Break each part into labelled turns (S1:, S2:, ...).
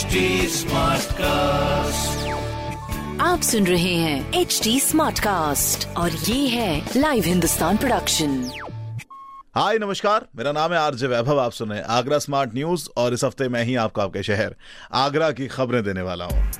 S1: HD Smartcast.
S2: आप सुन रहे हैं एच डी स्मार्ट कास्ट और ये है लाइव हिंदुस्तान प्रोडक्शन
S3: हाय नमस्कार। मेरा नाम है आरजे वैभव आप सुन रहे हैं आगरा स्मार्ट न्यूज़ और इस हफ़्ते मैं ही आपको आपके शहर आगरा की खबरें देने वाला हूँ।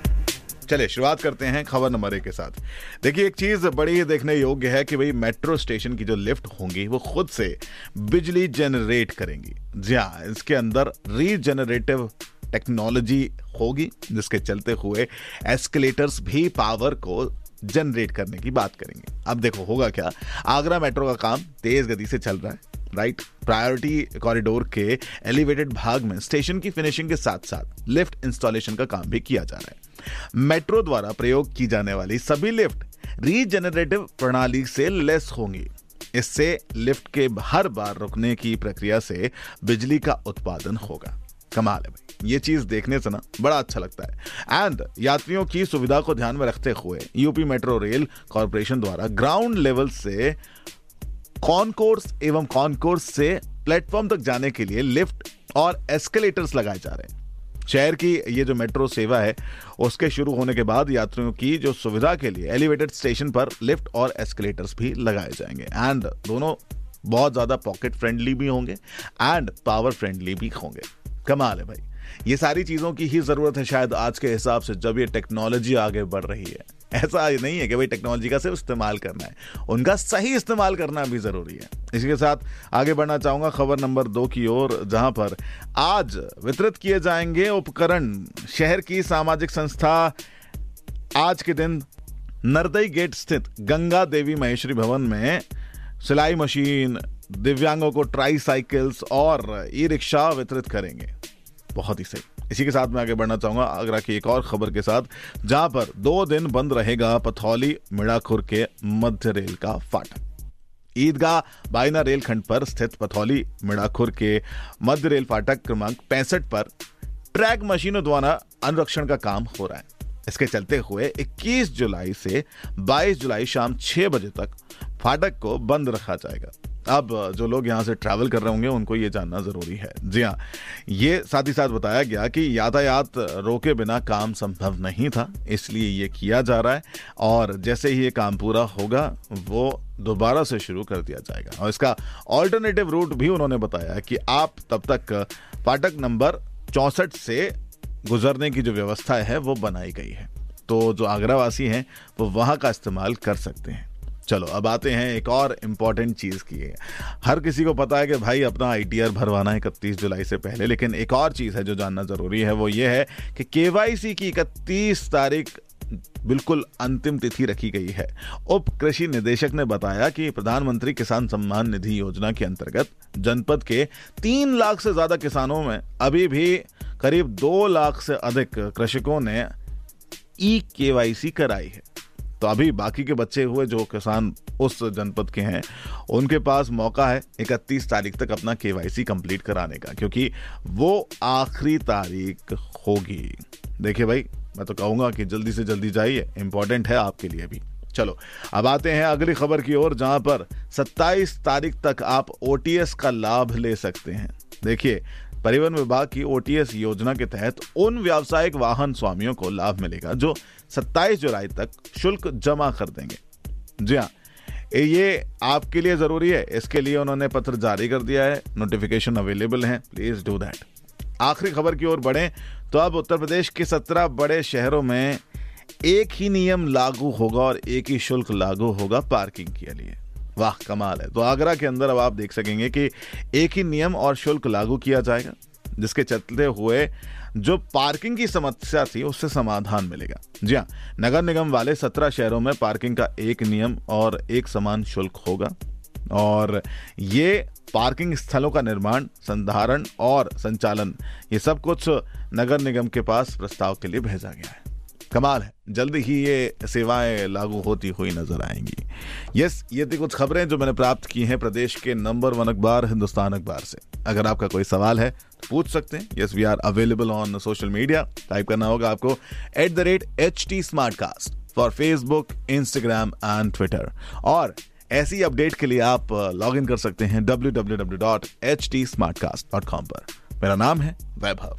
S3: चलिए शुरुआत करते हैं खबर नंबर एक के साथ। देखिए एक चीज़ बड़ी ही देखने योग्य है कि भाई मेट्रो स्टेशन की जो लिफ्ट होंगी वो खुद से बिजली जनरेट करेंगी। जी हाँ इसके अंदर रीजनरेटिव टेक्नोलॉजी होगी, जिसके चलते हुए एस्केलेटर्स भी पावर को जनरेट करने की बात करेंगे। अब देखो, होगा क्या? आगरा मेट्रो का काम तेज गति से चल रहा है राइट प्रायोरिटी कॉरिडोर के एलिवेटेड भाग में स्टेशन की फिनिशिंग के साथ साथ लिफ्ट इंस्टॉलेशन का काम भी किया जा रहा है। मेट्रो द्वारा प्रयोग की जाने वाली सभी लिफ्ट रीजनरेटिव प्रणाली से लेस होंगी। इससे लिफ्ट के हर बार रुकने की प्रक्रिया से बिजली का उत्पादन होगा। कमाल है भाई। ये चीज़ देखने से ना बड़ा अच्छा लगता है। एंड यात्रियों की सुविधा को ध्यान में रखते हुए यूपी मेट्रो रेल कॉरपोरेशन द्वारा ग्राउंड लेवल से कॉनकोर्स एवं कॉनकोर्स से प्लेटफॉर्म तक जाने के लिए लिफ्ट और एस्केलेटर्स लगाए जा रहे हैं। शहर की ये जो मेट्रो सेवा है, उसके शुरू होने के बाद यात्रियों की जो सुविधा के लिए एलिवेटेड स्टेशन पर लिफ्ट और एस्केलेटर्स भी लगाए जाएँगे। एंड दोनों बहुत ज़्यादा पॉकेट फ्रेंडली भी होंगे एंड पावर फ्रेंडली भी होंगे। कमाल है भाई। ये सारी चीज़ों की ही ज़रूरत है शायद आज के हिसाब से, जब ये टेक्नोलॉजी आगे बढ़ रही है। ऐसा नहीं है कि भाई टेक्नोलॉजी का सिर्फ़ इस्तेमाल करना है, उनका सही इस्तेमाल करना भी ज़रूरी है। इसी के साथ आगे बढ़ना चाहूँगा खबर नंबर दो की ओर, जहाँ पर आज वितरित किए जाएँगे उपकरण शहर की सामाजिक संस्था आज के दिन नरदई गेट स्थित गंगा देवी महेश्वरी भवन में सिलाई मशीन दिव्यांगों को ट्राई साइकिल्स और ई रिक्शा वितरित करेंगे। बहुत ही सही। इसी के साथ मैं आगे बढ़ना चाहूँगा आगरा की एक और खबर के साथ, जहाँ पर दो दिन बंद रहेगा पथौली मिड़ाखुर के मध्य रेल का फाटक ईदगाह बाइना रेलखंड पर स्थित पथौली मिड़ाखुर के मध्य रेल फाटक क्रमांक पैंसठ पर ट्रैक मशीनों द्वारा अनुरक्षण का काम हो रहा है। इसके चलते हुए 21 जुलाई से 22 जुलाई शाम 6 बजे तक फाटक को बंद रखा जाएगा। अब जो लोग यहाँ से ट्रैवल कर रहे होंगे, उनको ये जानना ज़रूरी है। जी हाँ ये साथ ही साथ बताया गया कि यातायात रोके बिना काम संभव नहीं था, इसलिए ये किया जा रहा है और जैसे ही ये काम पूरा होगा, वो दोबारा से शुरू कर दिया जाएगा। और इसका ऑल्टरनेटिव रूट भी उन्होंने बताया कि आप तब तक फाटक नंबर चौंसठ से गुजरने की जो व्यवस्था है, वो बनाई गई है। तो जो आगरावासी हैं, वो वहाँ का इस्तेमाल कर सकते हैं। चलो, अब आते हैं एक और इंपॉर्टेंट चीज़ की। है हर किसी को पता है कि भाई अपना आई भरवाना है इकतीस जुलाई से पहले, लेकिन एक और चीज़ है जो जानना ज़रूरी है, वो ये है कि के की इकतीस तारीख बिल्कुल अंतिम तिथि रखी गई है। उप कृषि निदेशक ने बताया कि प्रधानमंत्री किसान सम्मान निधि योजना के अंतर्गत जनपद के तीन लाख से ज़्यादा किसानों में अभी भी करीब दो लाख से अधिक कृषकों ने ई केवाईसी कराई है। तो अभी बाकी के बच्चे हुए जो किसान उस जनपद के हैं, उनके पास मौका है इकतीस तारीख तक अपना केवाईसी कंप्लीट कराने का, क्योंकि वो आखिरी तारीख होगी। देखिए भाई, मैं तो कहूँगा कि जल्दी से जल्दी जाइए इंपॉर्टेंट है आपके लिए भी। चलो, अब आते हैं अगली खबर की ओर, जहाँ पर 27 तारीख तक आप ओटीएस का लाभ ले सकते हैं। देखिए परिवहन विभाग की ओटीएस योजना के तहत उन व्यावसायिक वाहन स्वामियों को लाभ मिलेगा जो 27 जुलाई तक शुल्क जमा कर देंगे। जी हाँ ये आपके लिए ज़रूरी है। इसके लिए उन्होंने पत्र जारी कर दिया है। नोटिफिकेशन अवेलेबल है। Please do that. आखिरी खबर की ओर बढ़े तो अब उत्तर प्रदेश के सत्रह बड़े शहरों में एक ही नियम लागू होगा और एक ही शुल्क लागू होगा पार्किंग के लिए। वाह, कमाल है। तो आगरा के अंदर अब आप देख सकेंगे कि एक ही नियम और शुल्क लागू किया जाएगा, जिसके चलते हुए जो पार्किंग की समस्या थी, उससे समाधान मिलेगा। जी हाँ नगर निगम वाले सत्रह शहरों में पार्किंग का एक नियम और एक समान शुल्क होगा। और ये पार्किंग स्थलों का निर्माण, संधारण और संचालन, ये सब कुछ नगर निगम के पास प्रस्ताव के लिए भेजा गया है। कमाल है। जल्दी ही ये सेवाएँ लागू होती हुई नज़र आएँगी। यस, ये थी कुछ खबरें जो मैंने प्राप्त की हैं प्रदेश के नंबर वन अखबार, हिंदुस्तान अखबार से। अगर आपका कोई सवाल है तो पूछ सकते हैं। Yes we are available on social media type करना होगा आपको at the rate H T Smartcast for Facebook Instagram and Twitter और ऐसी अपडेट के लिए आप लॉग इन कर सकते हैं W W W dot H T Smartcast dot com पर। मेरा नाम है वैभव।